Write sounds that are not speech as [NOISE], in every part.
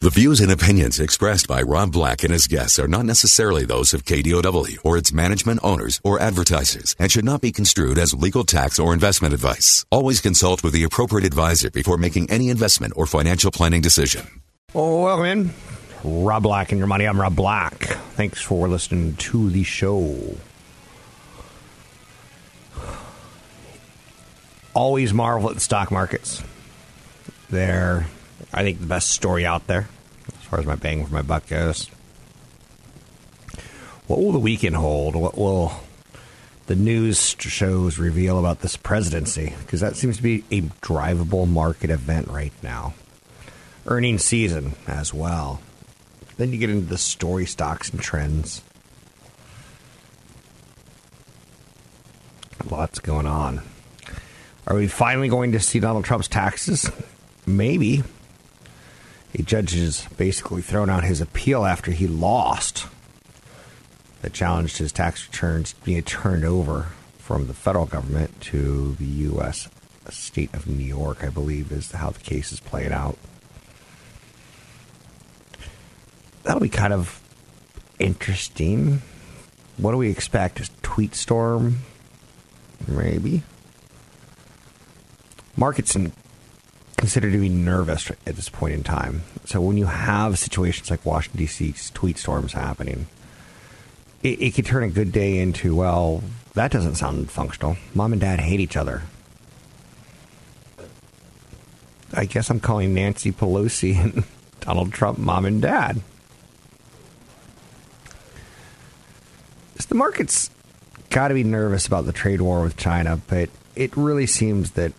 The views and opinions expressed by Rob Black and his guests are not necessarily those of KDOW or its management owners or advertisers and should not be construed as legal tax or investment advice. Always consult with the appropriate advisor before making any investment or financial planning decision. Oh, welcome in. Rob Black and your money. I'm Rob Black. Thanks for listening to the show. Always marvel at the stock markets. They're, I think, the best story out there as far as my bang for my buck goes. What will the weekend hold? What will the news shows reveal about this presidency? Because that seems to be a drivable market event right now. Earning season as well. Then you get into the story stocks and trends. Lots going on. Are we finally going to see Donald Trump's taxes? Maybe. A judge has basically thrown out his appeal after he lost that challenged his tax returns being turned over from the federal government to the U.S. state of New York, I believe, is how the case is playing out. That'll be kind of interesting. What do we expect? A tweet storm? Maybe markets in, considered to be nervous at this point in time. So when you have situations like Washington D.C. tweet storms happening, it, it could turn a good day into well, that doesn't sound functional. Mom and Dad hate each other. I guess I'm calling Nancy Pelosi [LAUGHS] and Donald Trump mom and dad. the market's got to be nervous about the trade war with China, but it really seems that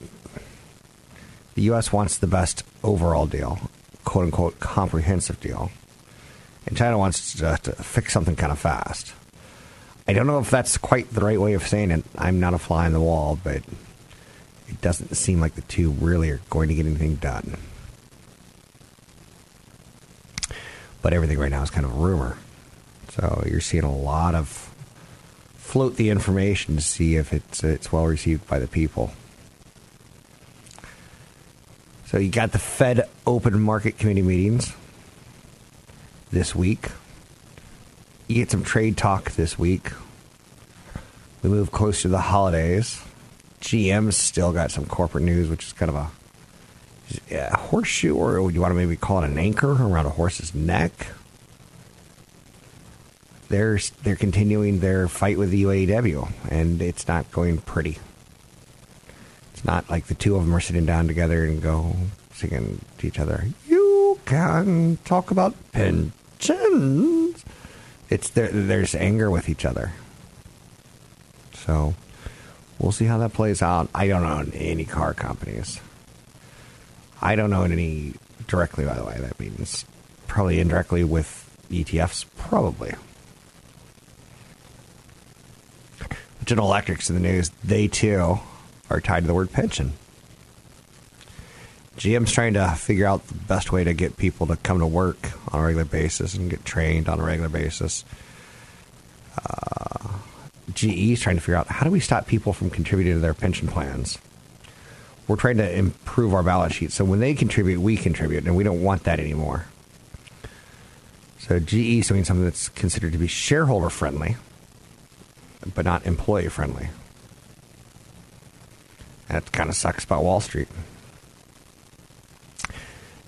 the U.S. wants the best overall deal, quote unquote, comprehensive deal. And China wants to, to fix something kind of fast. I don't know if that's quite the right way of saying it. I'm not a fly on the wall, but it doesn't seem like the two really are going to get anything done. But everything right now is kind of a rumor. So you're seeing a lot of float the information to see if it's it's well received by the people. So you got the Fed open market committee meetings this week. You get some trade talk this week. We move closer to the holidays. GM's still got some corporate news, which is kind of a, a horseshoe, or you want to maybe call it an anchor around a horse's neck? They're they're continuing their fight with the UAW, and it's not going pretty. Not like the two of them are sitting down together and go singing to each other. You can talk about pensions. It's there. There's anger with each other. So we'll see how that plays out. I don't own any car companies. I don't own any directly. By the way, that means probably indirectly with ETFs. Probably. General Electric's in the news. They too are tied to the word pension. GM's trying to figure out the best way to get people to come to work on a regular basis and get trained on a regular basis. Uh, GE is trying to figure out how do we stop people from contributing to their pension plans. We're trying to improve our balance sheet. So when they contribute, we contribute, and we don't want that anymore. So GE is doing something that's considered to be shareholder friendly, but not employee friendly. That kind of sucks about Wall Street.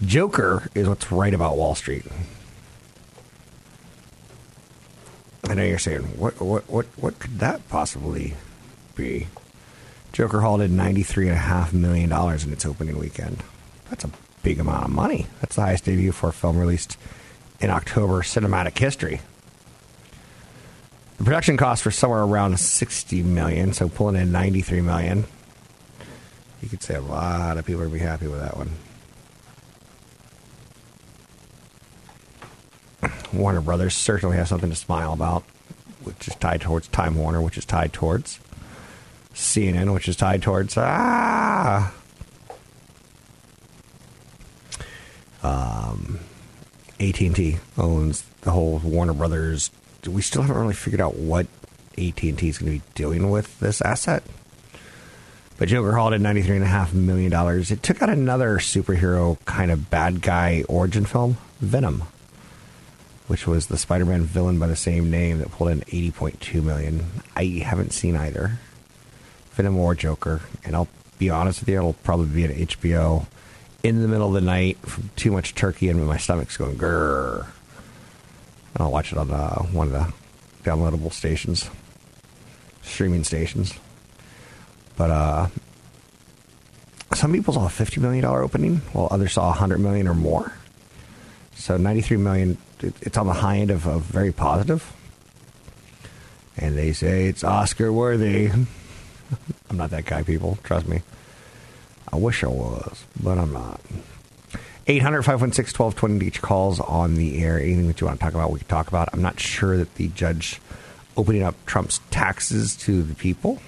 Joker is what's right about Wall Street. I know you're saying, what, what, what, what could that possibly be? Joker hauled in $93.5 million in its opening weekend. That's a big amount of money. That's the highest debut for a film released in October cinematic history. The production costs were somewhere around 60 million, so pulling in 93 million you could say a lot of people would be happy with that one. Warner Brothers certainly has something to smile about, which is tied towards Time Warner, which is tied towards CNN, which is tied towards ah. Um, AT&T owns the whole Warner Brothers. We still haven't really figured out what AT&T is going to be doing with this asset. But Joker hauled in $93.5 million. It took out another superhero kind of bad guy origin film, Venom, which was the Spider Man villain by the same name that pulled in 80.2 million. I haven't seen either. Venom or Joker. And I'll be honest with you, it'll probably be an HBO in the middle of the night from too much turkey and my stomach's going grrr. And I'll watch it on uh, one of the downloadable stations, streaming stations. But uh, some people saw a fifty million dollar opening, while others saw a hundred million or more. So ninety three million, it's on the high end of, of very positive. And they say it's Oscar worthy. [LAUGHS] I'm not that guy, people. Trust me. I wish I was, but I'm not. 800 516 1220 each calls on the air. Anything that you want to talk about, we can talk about. I'm not sure that the judge opening up Trump's taxes to the people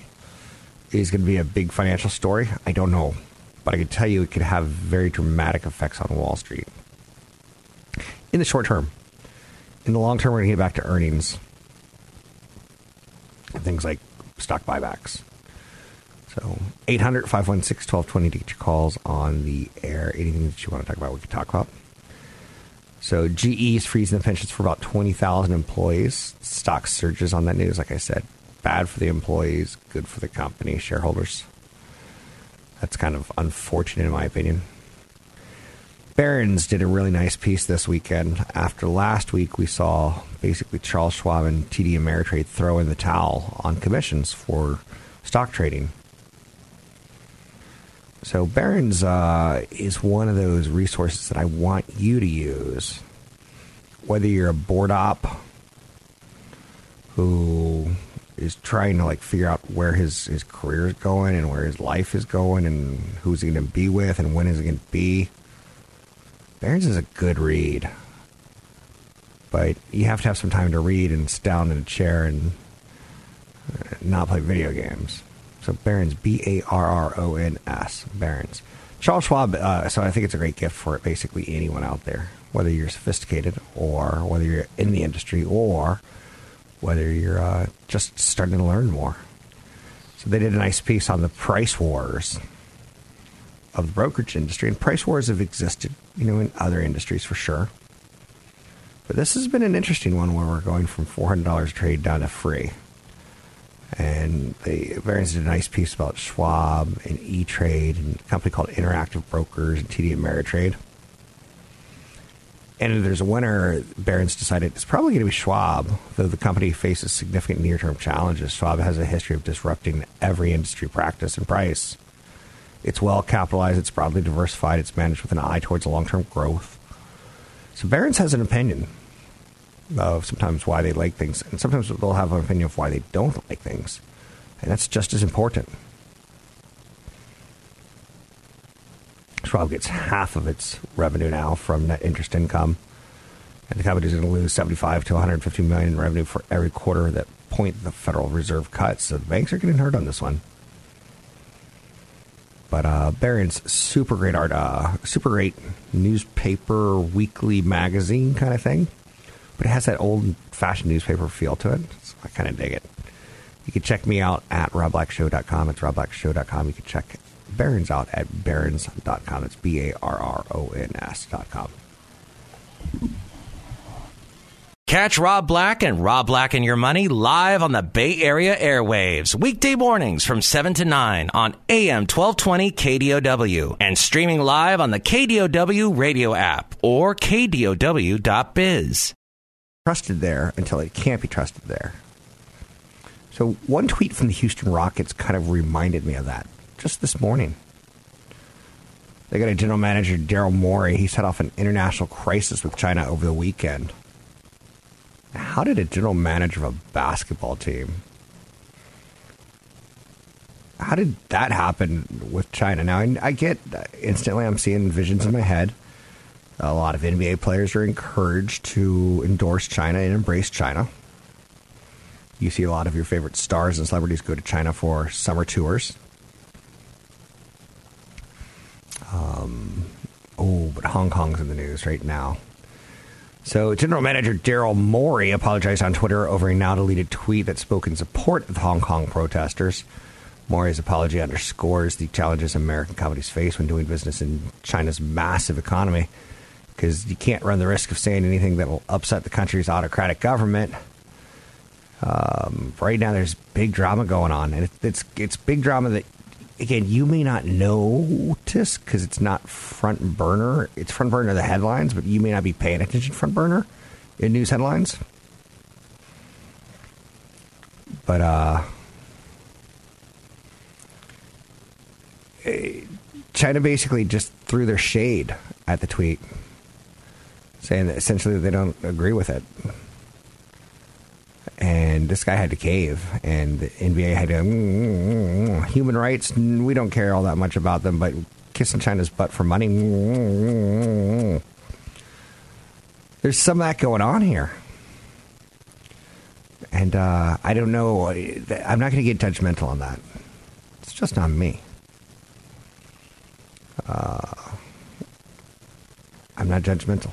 is going to be a big financial story. I don't know. But I can tell you it could have very dramatic effects on Wall Street. In the short term. In the long term, we're going to get back to earnings. and Things like stock buybacks. So 800 516 1220 to get your calls on the air. Anything that you want to talk about, we can talk about. So GE is freezing the pensions for about 20,000 employees. Stock surges on that news, like I said. Bad for the employees, good for the company, shareholders. That's kind of unfortunate, in my opinion. Barron's did a really nice piece this weekend. After last week, we saw basically Charles Schwab and TD Ameritrade throw in the towel on commissions for stock trading. So Barron's uh, is one of those resources that I want you to use. Whether you're a board op who is trying to like figure out where his, his career is going and where his life is going and who's he going to be with and when is it going to be. Barron's is a good read. But you have to have some time to read and sit down in a chair and uh, not play video games. So Barron's, B A R R O N S, Barron's. Charles Schwab, uh, so I think it's a great gift for basically anyone out there, whether you're sophisticated or whether you're in the industry or whether you're uh, just starting to learn more. So they did a nice piece on the price wars of the brokerage industry, and price wars have existed, you know, in other industries for sure. But this has been an interesting one where we're going from $400 trade down to free. And they Barron's did a nice piece about Schwab and E Trade and a company called Interactive Brokers and TD Ameritrade. And if there's a winner. Barron's decided it's probably going to be Schwab, though the company faces significant near term challenges. Schwab has a history of disrupting every industry practice and price. It's well capitalized, it's broadly diversified, it's managed with an eye towards long term growth. So Barron's has an opinion of sometimes why they like things, and sometimes they'll have an opinion of why they don't like things. And that's just as important. Schwab gets half of its revenue now from net interest income. And the company is going to lose 75 to 150 million in revenue for every quarter that point the Federal Reserve cuts. So the banks are getting hurt on this one. But uh, Barron's super great art, uh, super great newspaper, weekly magazine kind of thing but it has that old fashioned newspaper feel to it. So I kind of dig it. You can check me out at robblackshow.com. It's robblackshow.com. You can check Barron's out at barrons.com. It's B A R R O N S.com. Catch Rob Black and Rob Black and Your Money live on the Bay Area airwaves, weekday mornings from 7 to 9 on AM 1220 KDOW and streaming live on the KDOW radio app or KDOW.biz trusted there until it can't be trusted there. So one tweet from the Houston Rockets kind of reminded me of that just this morning. They got a general manager, Daryl Morey. He set off an international crisis with China over the weekend. How did a general manager of a basketball team? How did that happen with China? Now, I get instantly, I'm seeing visions in my head A lot of NBA players are encouraged to endorse China and embrace China. You see a lot of your favorite stars and celebrities go to China for summer tours. Um, oh, but Hong Kong's in the news right now. So, General Manager Daryl Morey apologized on Twitter over a now deleted tweet that spoke in support of Hong Kong protesters. Morey's apology underscores the challenges American companies face when doing business in China's massive economy, because you can't run the risk of saying anything that will upset the country's autocratic government. Um, right now, there's big drama going on, and it's it's big drama that again, you may not notice because it's not front burner. It's front burner of the headlines, but you may not be paying attention front burner in news headlines. But uh, China basically just threw their shade at the tweet, saying that essentially they don't agree with it and this guy had to cave, and the NBA had to mm, mm, mm, human rights. We don't care all that much about them, but kissing China's butt for money. There's some of that going on here, and uh, I don't know. I'm not going to get judgmental on that. It's just on me. Uh, I'm not judgmental.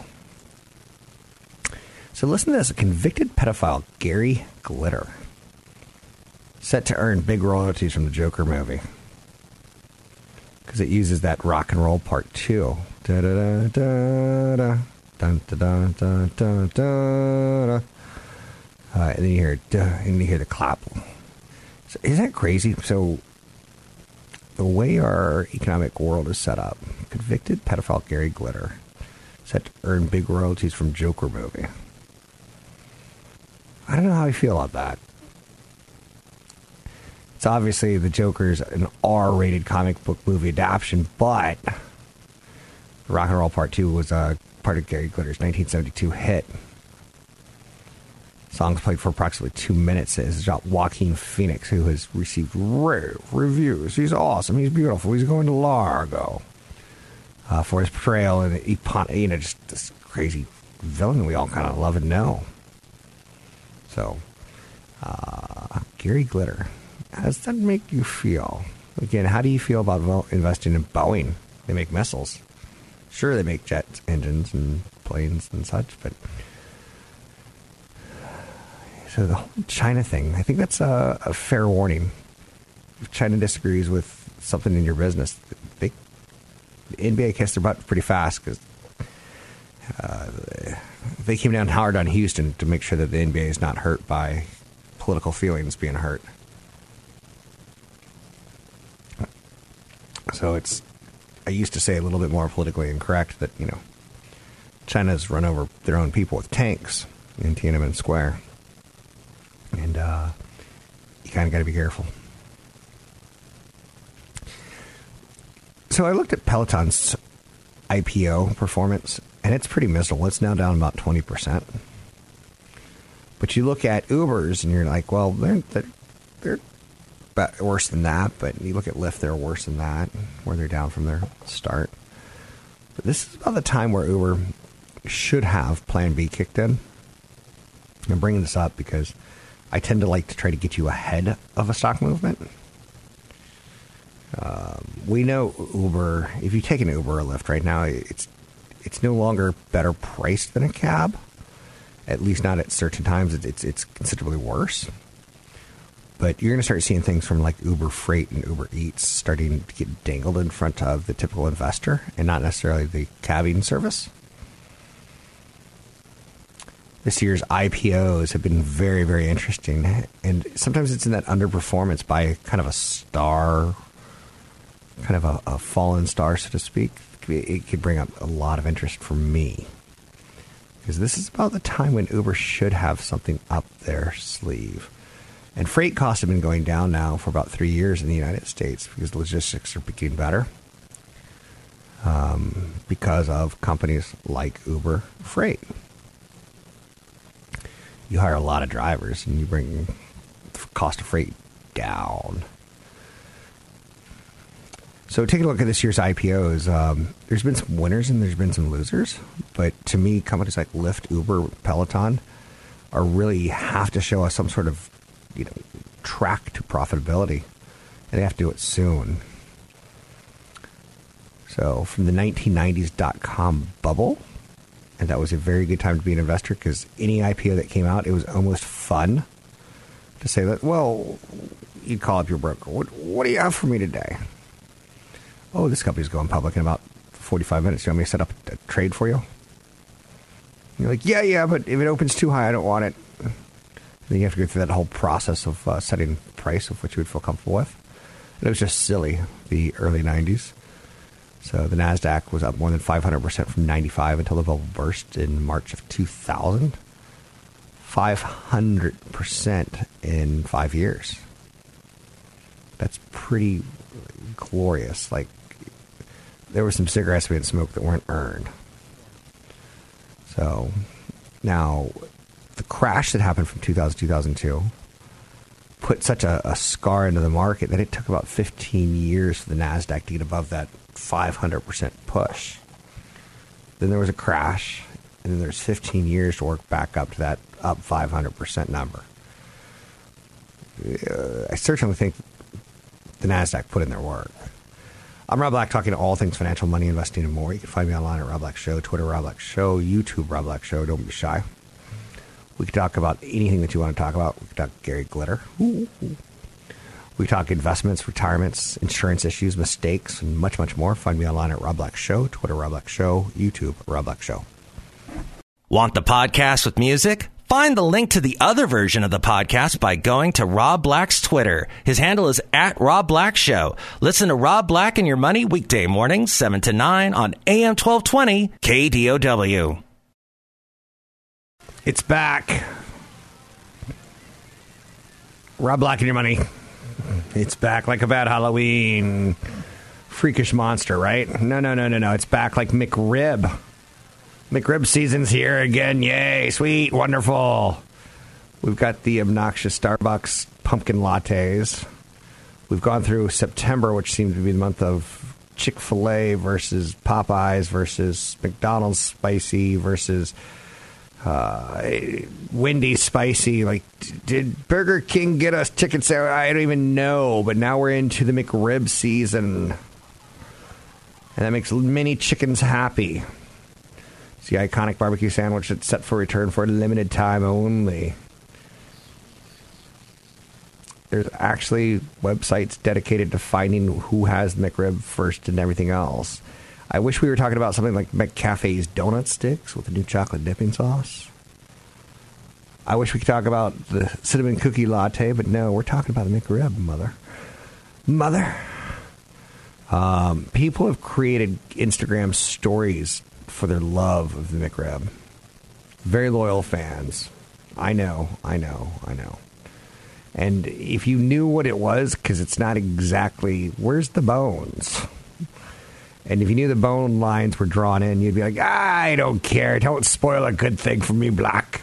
So listen to this. A convicted pedophile, Gary Glitter, set to earn big royalties from the Joker movie. Because it uses that rock and roll part too. Da da da da da. Da, da, da, da, da, uh, and then you hear, duh, and you hear the clap. So, isn't that crazy? So, the way our economic world is set up, convicted pedophile Gary Glitter set to earn big royalties from Joker movie. I don't know how I feel about that. It's obviously the Joker's an R-rated comic book movie adaptation, but Rock and Roll Part Two was a part of Gary Glitter's 1972 hit. Songs played for approximately two minutes. It's about Joaquin Phoenix, who has received rave reviews. He's awesome. He's beautiful. He's going to Largo uh, for his portrayal and you know just this crazy villain we all kind of love and know. So, uh, Gary Glitter, how does that make you feel? Again, how do you feel about investing in Boeing? They make missiles. Sure, they make jet engines and planes and such, but so the whole China thing, I think that's a, a fair warning. If China disagrees with something in your business, they the NBA kissed their butt pretty fast because they came down hard on Houston to make sure that the NBA is not hurt by political feelings being hurt. So it's, I used to say a little bit more politically incorrect that, you know, China's run over their own people with tanks in Tiananmen Square. And uh, you kind of got to be careful. So I looked at Peloton's IPO performance, and it's pretty miserable. It's now down about 20%. But you look at Ubers, and you're like, well, they're, they're, they're worse than that. But you look at Lyft, they're worse than that, where they're down from their start. But this is about the time where Uber should have Plan B kicked in. I'm bringing this up because I tend to like to try to get you ahead of a stock movement. Um, we know Uber. If you take an Uber or Lyft right now, it's it's no longer better priced than a cab. At least not at certain times. It's it's, it's considerably worse. But you're going to start seeing things from like Uber Freight and Uber Eats starting to get dangled in front of the typical investor, and not necessarily the cabbing service. This year's IPOs have been very, very interesting, and sometimes it's in that underperformance by kind of a star kind of a, a fallen star, so to speak, it could bring up a lot of interest for me. Because this is about the time when Uber should have something up their sleeve. And freight costs have been going down now for about three years in the United States because logistics are getting better. Um, because of companies like Uber Freight. You hire a lot of drivers and you bring the cost of freight down. So taking a look at this year's IPOs, um, there's been some winners and there's been some losers. But to me, companies like Lyft, Uber, Peloton are really have to show us some sort of you know track to profitability, and they have to do it soon. So from the 1990s dot com bubble, and that was a very good time to be an investor because any IPO that came out, it was almost fun to say that. Well, you'd call up your broker. What, what do you have for me today? Oh, this company's going public in about 45 minutes. You want me to set up a trade for you? And you're like, yeah, yeah, but if it opens too high, I don't want it. Then you have to go through that whole process of uh, setting price of which you would feel comfortable with. And it was just silly, the early 90s. So the NASDAQ was up more than 500% from 95 until the bubble burst in March of 2000. 500% in five years. That's pretty glorious. Like, there were some cigarettes being smoked that weren't earned. So now the crash that happened from 2000 2002 put such a, a, scar into the market that it took about 15 years for the NASDAQ to get above that 500% push. Then there was a crash, and then there's 15 years to work back up to that up 500% number. Uh, I certainly think the NASDAQ put in their work. I'm Rob Black, talking to all things financial, money, investing, and more. You can find me online at Rob Black Show, Twitter Rob Black Show, YouTube Rob Black Show. Don't be shy. We can talk about anything that you want to talk about. We can talk Gary Glitter. Ooh. We talk investments, retirements, insurance issues, mistakes, and much, much more. Find me online at Rob Black Show, Twitter Rob Black Show, YouTube Rob Black Show. Want the podcast with music? Find the link to the other version of the podcast by going to Rob Black's Twitter. His handle is at Rob Black Show. Listen to Rob Black and Your Money weekday mornings, 7 to 9 on AM 1220 KDOW. It's back. Rob Black and Your Money. It's back like a bad Halloween. Freakish monster, right? No, no, no, no, no. It's back like McRib. McRib season's here again. Yay, sweet, wonderful. We've got the obnoxious Starbucks pumpkin lattes. We've gone through September, which seems to be the month of Chick fil A versus Popeyes versus McDonald's spicy versus uh, Wendy's spicy. Like, did Burger King get us sandwich? I don't even know. But now we're into the McRib season. And that makes many chickens happy. It's the iconic barbecue sandwich that's set for return for a limited time only. There's actually websites dedicated to finding who has the McRib first and everything else. I wish we were talking about something like McCafe's donut sticks with a new chocolate dipping sauce. I wish we could talk about the cinnamon cookie latte, but no, we're talking about the McRib, mother. Mother. Um, people have created Instagram stories for their love of the McRib. Very loyal fans. I know, I know, I know. And if you knew what it was, because it's not exactly, where's the bones? And if you knew the bone lines were drawn in, you'd be like, I don't care. Don't spoil a good thing for me, Black.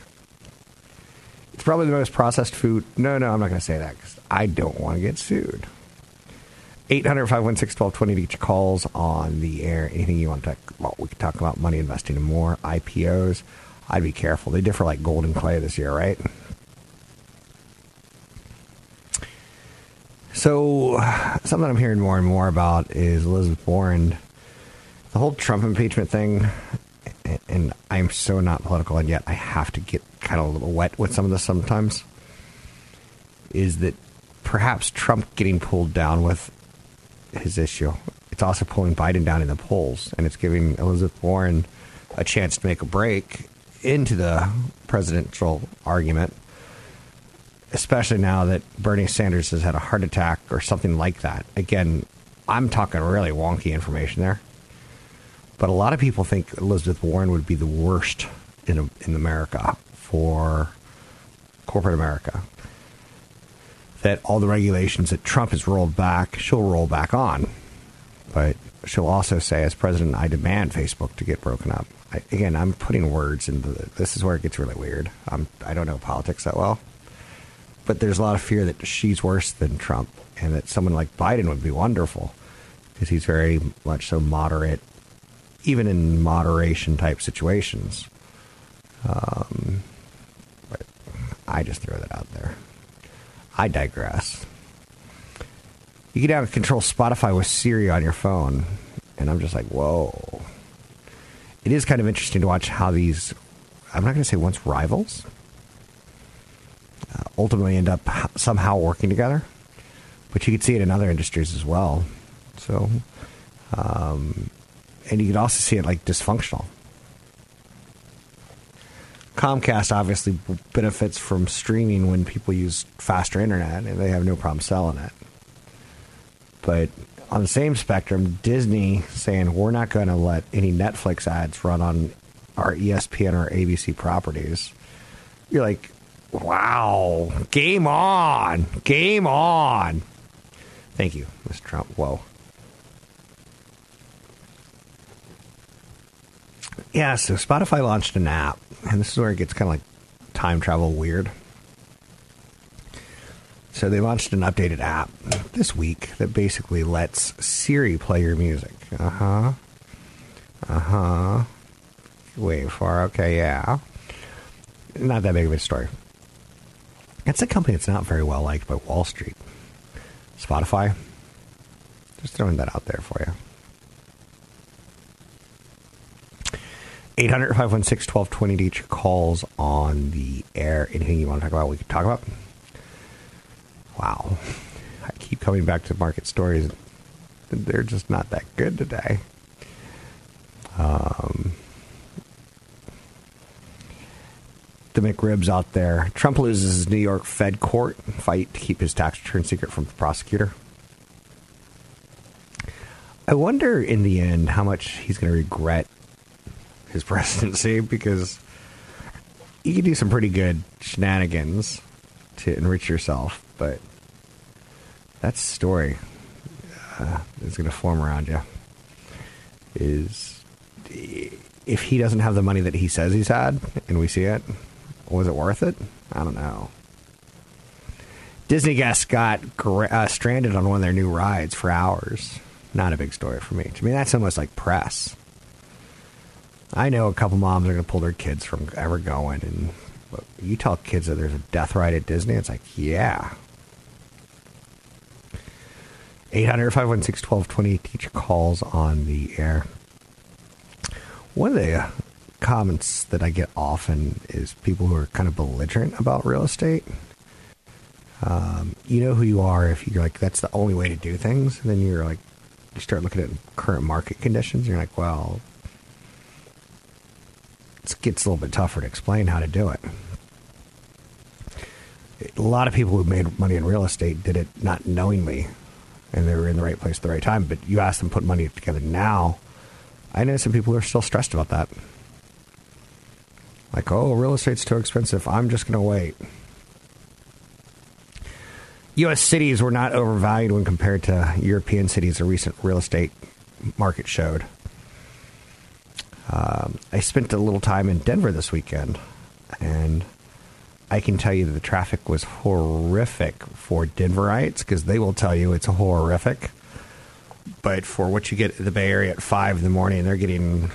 It's probably the most processed food. No, no, I'm not going to say that because I don't want to get sued. 800 516 1220 to get your calls on the air. Anything you want to talk about. We could talk about money investing and more. IPOs. I'd be careful. They differ like gold and clay this year, right? So, something I'm hearing more and more about is Elizabeth Warren. The whole Trump impeachment thing, and I'm so not political, and yet I have to get kind of a little wet with some of this sometimes, is that perhaps Trump getting pulled down with his issue. It's also pulling Biden down in the polls, and it's giving Elizabeth Warren a chance to make a break into the presidential argument, especially now that Bernie Sanders has had a heart attack or something like that. Again, I'm talking really wonky information there. But a lot of people think Elizabeth Warren would be the worst in, in America for corporate America that all the regulations that Trump has rolled back, she'll roll back on. But she'll also say, as president, I demand Facebook to get broken up. I, again, I'm putting words into the, this is where it gets really weird. I'm, I don't know politics that well. But there's a lot of fear that she's worse than Trump and that someone like Biden would be wonderful. because he's very much so moderate, even in moderation type situations. Um, but I just throw that out there. I digress. You down to control Spotify with Siri on your phone, and I'm just like, whoa. It is kind of interesting to watch how these, I'm not going to say once rivals, uh, ultimately end up somehow working together. But you could see it in other industries as well. So, um, and you could also see it like dysfunctional. Comcast obviously benefits from streaming when people use faster internet, and they have no problem selling it. But on the same spectrum, Disney saying we're not going to let any Netflix ads run on our ESPN or ABC properties. You're like, wow, game on, game on. Thank you, Mr. Trump. Whoa. Yeah, so Spotify launched an app, and this is where it gets kind of like time travel weird. So they launched an updated app this week that basically lets Siri play your music. Uh huh. Uh huh. Wait for okay, yeah. Not that big of a story. It's a company that's not very well liked by Wall Street. Spotify. Just throwing that out there for you. 800 516 1220 to get your calls on the air. Anything you want to talk about, we can talk about. Wow. I keep coming back to market stories. They're just not that good today. Um, the McRibs out there. Trump loses his New York Fed court fight to keep his tax return secret from the prosecutor. I wonder in the end how much he's going to regret his [LAUGHS] presidency because you can do some pretty good shenanigans to enrich yourself, but that story uh, is going to form around you. Is if he doesn't have the money that he says he's had, and we see it, was it worth it? I don't know. Disney guests got uh, stranded on one of their new rides for hours. Not a big story for me. To me, that's almost like press. I know a couple moms are going to pull their kids from ever going, and you tell kids that there's a death ride at Disney, it's like, yeah. 800 516 1220 teacher calls on the air. One of the uh, comments that I get often is people who are kind of belligerent about real estate. Um, you know who you are if you're like, that's the only way to do things. And then you're like, you start looking at current market conditions. And you're like, well, gets a little bit tougher to explain how to do it. A lot of people who made money in real estate did it not knowingly, and they were in the right place at the right time. But you ask them to put money together now. I know some people who are still stressed about that. Like, oh, real estate's too expensive. I'm just going to wait. U.S. cities were not overvalued when compared to European cities, a recent real estate market showed. Um, I spent a little time in Denver this weekend, and I can tell you that the traffic was horrific for Denverites because they will tell you it's horrific. But for what you get in the Bay Area at five in the morning, they're getting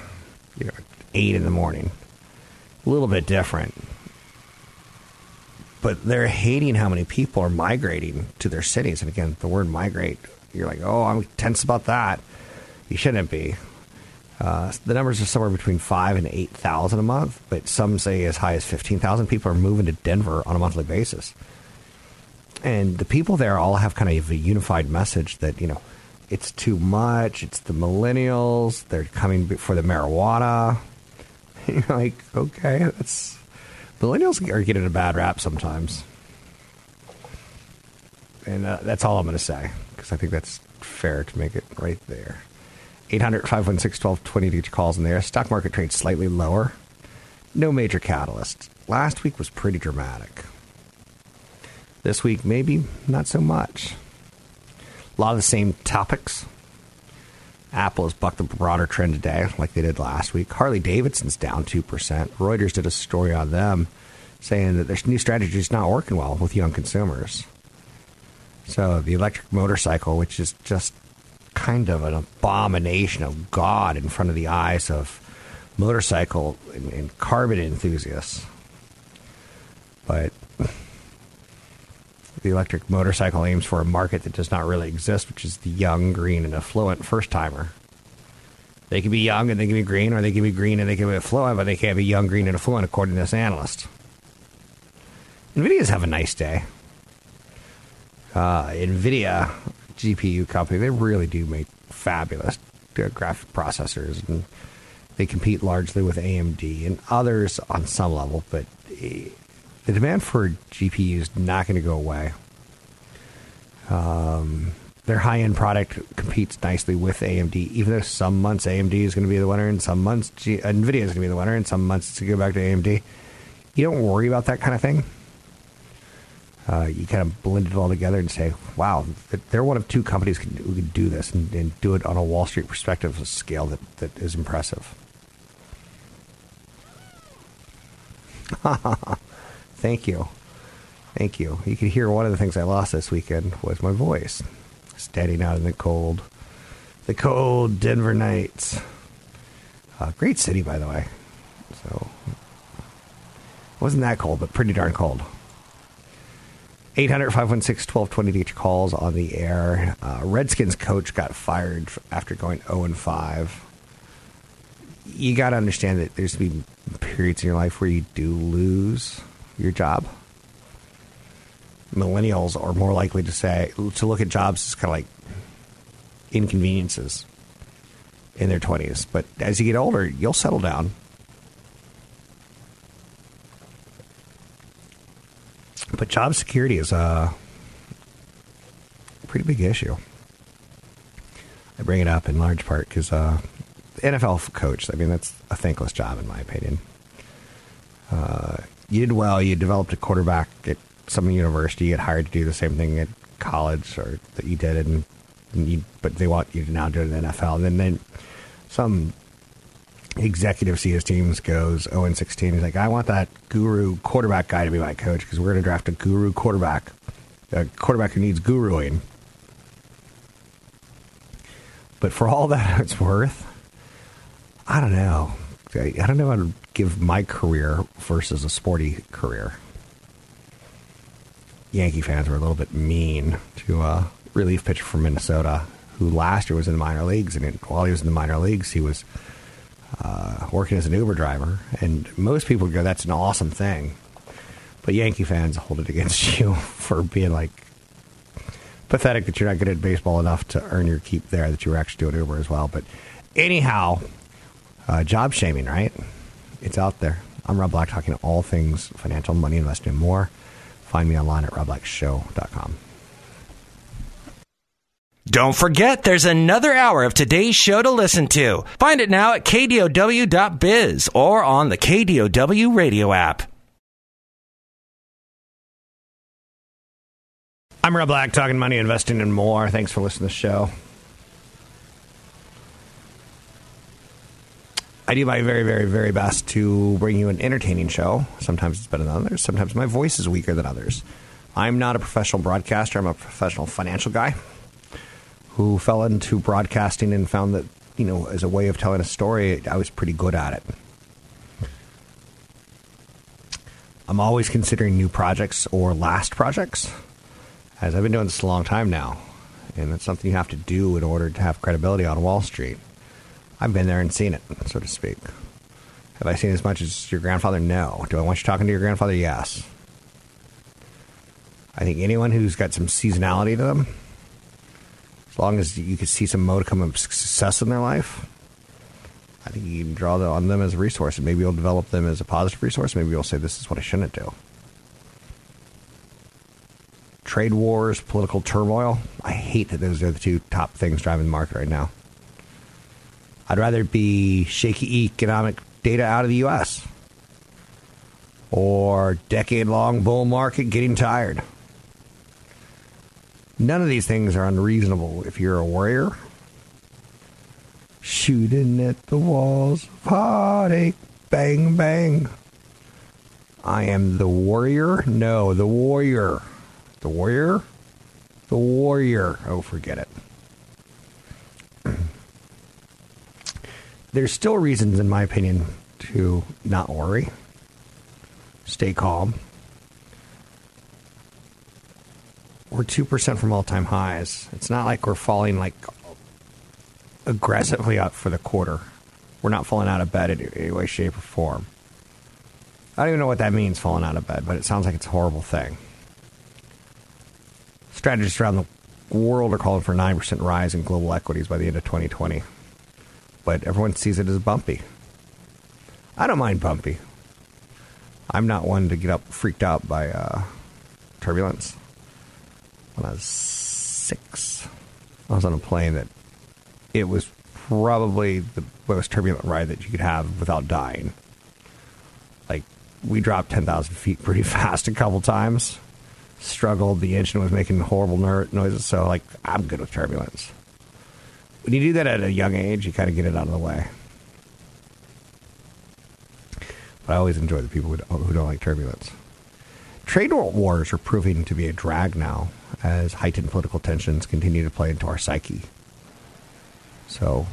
you know eight in the morning. A little bit different, but they're hating how many people are migrating to their cities. And again, the word migrate, you're like, oh, I'm tense about that. You shouldn't be. Uh, the numbers are somewhere between five and eight thousand a month, but some say as high as fifteen thousand people are moving to Denver on a monthly basis. And the people there all have kind of a unified message that you know it's too much. It's the millennials. They're coming for the marijuana. [LAUGHS] You're like, okay, that's millennials are getting a bad rap sometimes, and uh, that's all I'm going to say because I think that's fair to make it right there. 800 516 1220 each calls in there. Stock market trades slightly lower. No major catalyst. Last week was pretty dramatic. This week, maybe not so much. A lot of the same topics. Apple has bucked the broader trend today, like they did last week. Harley Davidson's down 2%. Reuters did a story on them saying that their new strategy is not working well with young consumers. So the electric motorcycle, which is just kind of an abomination of God in front of the eyes of motorcycle and, and carbon enthusiasts. But the electric motorcycle aims for a market that does not really exist, which is the young, green, and affluent first timer. They can be young and they can be green, or they can be green and they can be affluent, but they can't be young, green, and affluent, according to this analyst. NVIDIA's have a nice day. Uh, NVIDIA GPU company, they really do make fabulous uh, graphic processors, and they compete largely with AMD and others on some level, but eh, the demand for GPU is not going to go away. Um, their high end product competes nicely with AMD, even though some months AMD is going to be the winner, and some months G- NVIDIA is going to be the winner, and some months it's going to go back to AMD. You don't worry about that kind of thing. Uh, you kind of blend it all together and say, wow, they're one of two companies who can do this and, and do it on a Wall Street perspective a scale that, that is impressive. [LAUGHS] Thank you. Thank you. You could hear one of the things I lost this weekend was my voice. Standing out in the cold. The cold Denver nights. Uh, great city, by the way. So, wasn't that cold, but pretty darn cold. 800 516 1220 to get your calls on the air. Uh, Redskins coach got fired after going 0 and 5. You got to understand that there's to be periods in your life where you do lose your job. Millennials are more likely to say to look at jobs as kind of like inconveniences in their 20s. But as you get older, you'll settle down. But job security is a pretty big issue. I bring it up in large part because uh, NFL coach, I mean, that's a thankless job in my opinion. Uh, you did well. You developed a quarterback at some university. You get hired to do the same thing at college, or that you did, and, and you, but they want you to now do it in the NFL. And then, then some executive his teams goes 0 and 16. He's like, I want that guru quarterback guy to be my coach because we're going to draft a guru quarterback, a quarterback who needs guruing. But for all [LAUGHS] that it's worth, I don't know. I don't know how to give my career versus a sporty career. Yankee fans were a little bit mean to a relief pitcher from Minnesota who last year was in the minor leagues, and while he was in the minor leagues, he was uh, working as an Uber driver. And most people go, "That's an awesome thing," but Yankee fans hold it against [LAUGHS] you for being like pathetic that you're not good at baseball enough to earn your keep there. That you were actually doing Uber as well. But anyhow, uh, job shaming, right? It's out there. I'm Rob Black, talking all things financial, money, investing, and more. Find me online at robblackshow.com. Don't forget, there's another hour of today's show to listen to. Find it now at kdow.biz or on the KDOW radio app. I'm Rob Black, talking money, investing, and more. Thanks for listening to the show. I do my very, very, very best to bring you an entertaining show. Sometimes it's better than others. Sometimes my voice is weaker than others. I'm not a professional broadcaster. I'm a professional financial guy who fell into broadcasting and found that, you know, as a way of telling a story, I was pretty good at it. I'm always considering new projects or last projects, as I've been doing this a long time now. And it's something you have to do in order to have credibility on Wall Street. I've been there and seen it, so to speak. Have I seen as much as your grandfather? No. Do I want you talking to your grandfather? Yes. I think anyone who's got some seasonality to them, as long as you can see some modicum of success in their life, I think you can draw on them as a resource, and maybe you'll develop them as a positive resource. Maybe you'll say, "This is what I shouldn't do." Trade wars, political turmoil. I hate that those are the two top things driving the market right now. I'd rather be shaky economic data out of the U.S. or decade long bull market getting tired. None of these things are unreasonable if you're a warrior. Shooting at the walls of heartache, bang, bang. I am the warrior. No, the warrior. The warrior? The warrior. Oh, forget it. [CLEARS THROAT] There's still reasons, in my opinion, to not worry. Stay calm We're 2% from all time highs. It's not like we're falling like aggressively up for the quarter. We're not falling out of bed in any way, shape, or form. I don't even know what that means, falling out of bed, but it sounds like it's a horrible thing. Strategists around the world are calling for a 9% rise in global equities by the end of 2020. But everyone sees it as bumpy. I don't mind bumpy. I'm not one to get up freaked out by uh, turbulence. When I was six, I was on a plane that it was probably the most turbulent ride that you could have without dying. Like, we dropped 10,000 feet pretty [LAUGHS] fast a couple times. Struggled. The engine was making horrible ner- noises. So, like, I'm good with turbulence. When you do that at a young age, you kind of get it out of the way. But I always enjoy the people who don't like turbulence. Trade wars are proving to be a drag now as heightened political tensions continue to play into our psyche. So,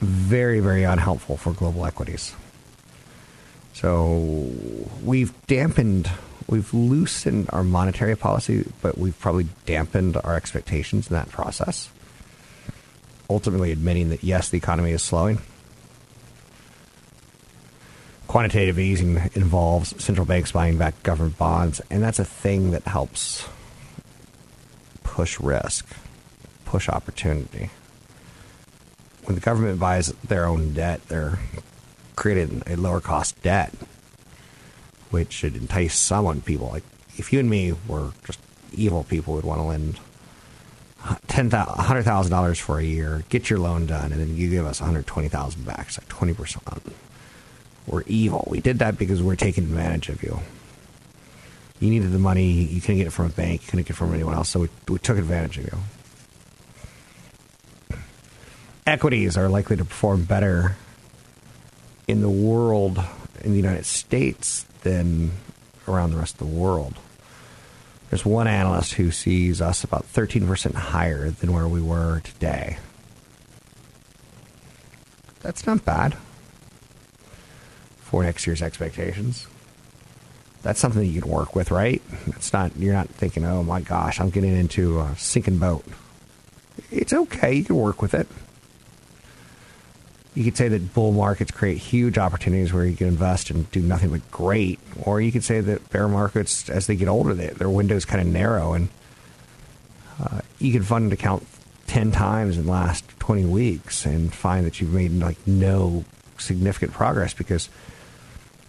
very, very unhelpful for global equities. So, we've dampened, we've loosened our monetary policy, but we've probably dampened our expectations in that process. Ultimately, admitting that yes, the economy is slowing. Quantitative easing involves central banks buying back government bonds, and that's a thing that helps push risk, push opportunity when the government buys their own debt, they're creating a lower cost debt, which should entice someone. People like if you and me were just evil people would want to lend ten hundred thousand dollars for a year, get your loan done, and then you give us one hundred twenty thousand back. It's like twenty percent. We're evil. We did that because we're taking advantage of you. You needed the money. You couldn't get it from a bank. You couldn't get it from anyone else. So we, we took advantage of you equities are likely to perform better in the world, in the United States, than around the rest of the world. There's one analyst who sees us about 13% higher than where we were today. That's not bad for next year's expectations. That's something that you can work with, right? It's not you're not thinking, "Oh my gosh, I'm getting into a sinking boat." It's okay, you can work with it you could say that bull markets create huge opportunities where you can invest and do nothing but great, or you could say that bear markets, as they get older, they, their windows kind of narrow, and uh, you can fund an account ten times in the last twenty weeks and find that you've made like no significant progress because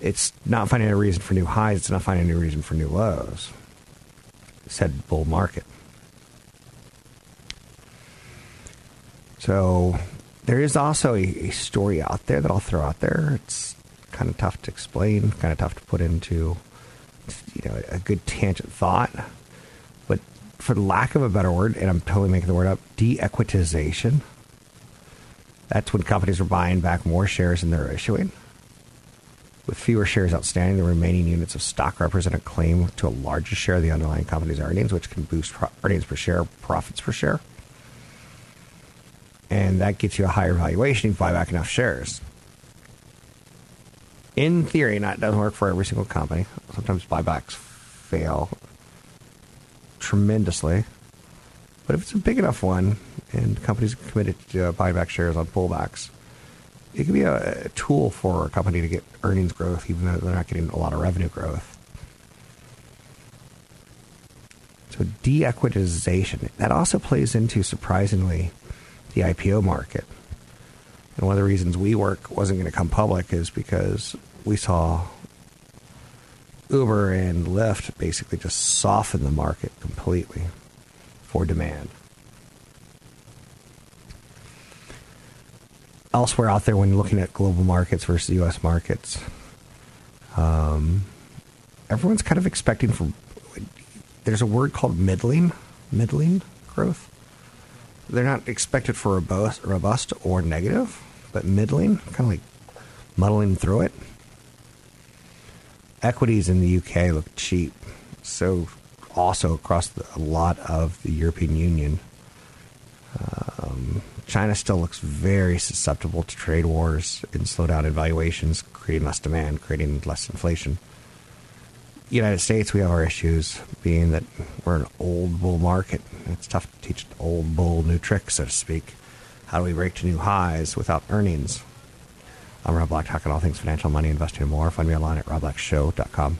it's not finding a reason for new highs, it's not finding a reason for new lows. Said bull market. So there is also a, a, story out there that I'll throw out there. It's kind of tough to explain, kind of tough to put into you know a good tangent thought. But for lack of a better word, and I'm totally making the word up, de-equitization. That's when companies are buying back more shares than they're issuing. With fewer shares outstanding, the remaining units of stock represent a claim to a larger share of the underlying company's earnings, which can boost earnings per share, profits per share and that gets you a higher valuation if you buy back enough shares. In theory, that doesn't work for every single company. Sometimes buybacks fail tremendously. But if it's a big enough one and companies are committed to uh, buying back shares on pullbacks, it can be a, a tool for a company to get earnings growth even though they're not getting a lot of revenue growth. So de-equitization, that also plays into surprisingly the IPO market. And one of the reasons WeWork wasn't going to come public is because we saw Uber and Lyft basically just soften the market completely for demand. Elsewhere out there, when you're looking at global markets versus U.S. markets, um, everyone's kind of expecting for. There's a word called middling, middling growth they're not expected for robust, robust or negative, but middling, kind of like muddling through it. Equities in the UK look cheap, so also across the, a lot of the European Union. Um, China still looks very susceptible to trade wars and slowdown in valuations, creating less demand, creating less inflation. United States, we have our issues, being that we're an old bull market. It's tough to teach old bull new tricks, so to speak. How do we break to new highs without earnings? I'm Rob Black, talking all things financial, money, investing, and more. Find me online at robblackshow.com.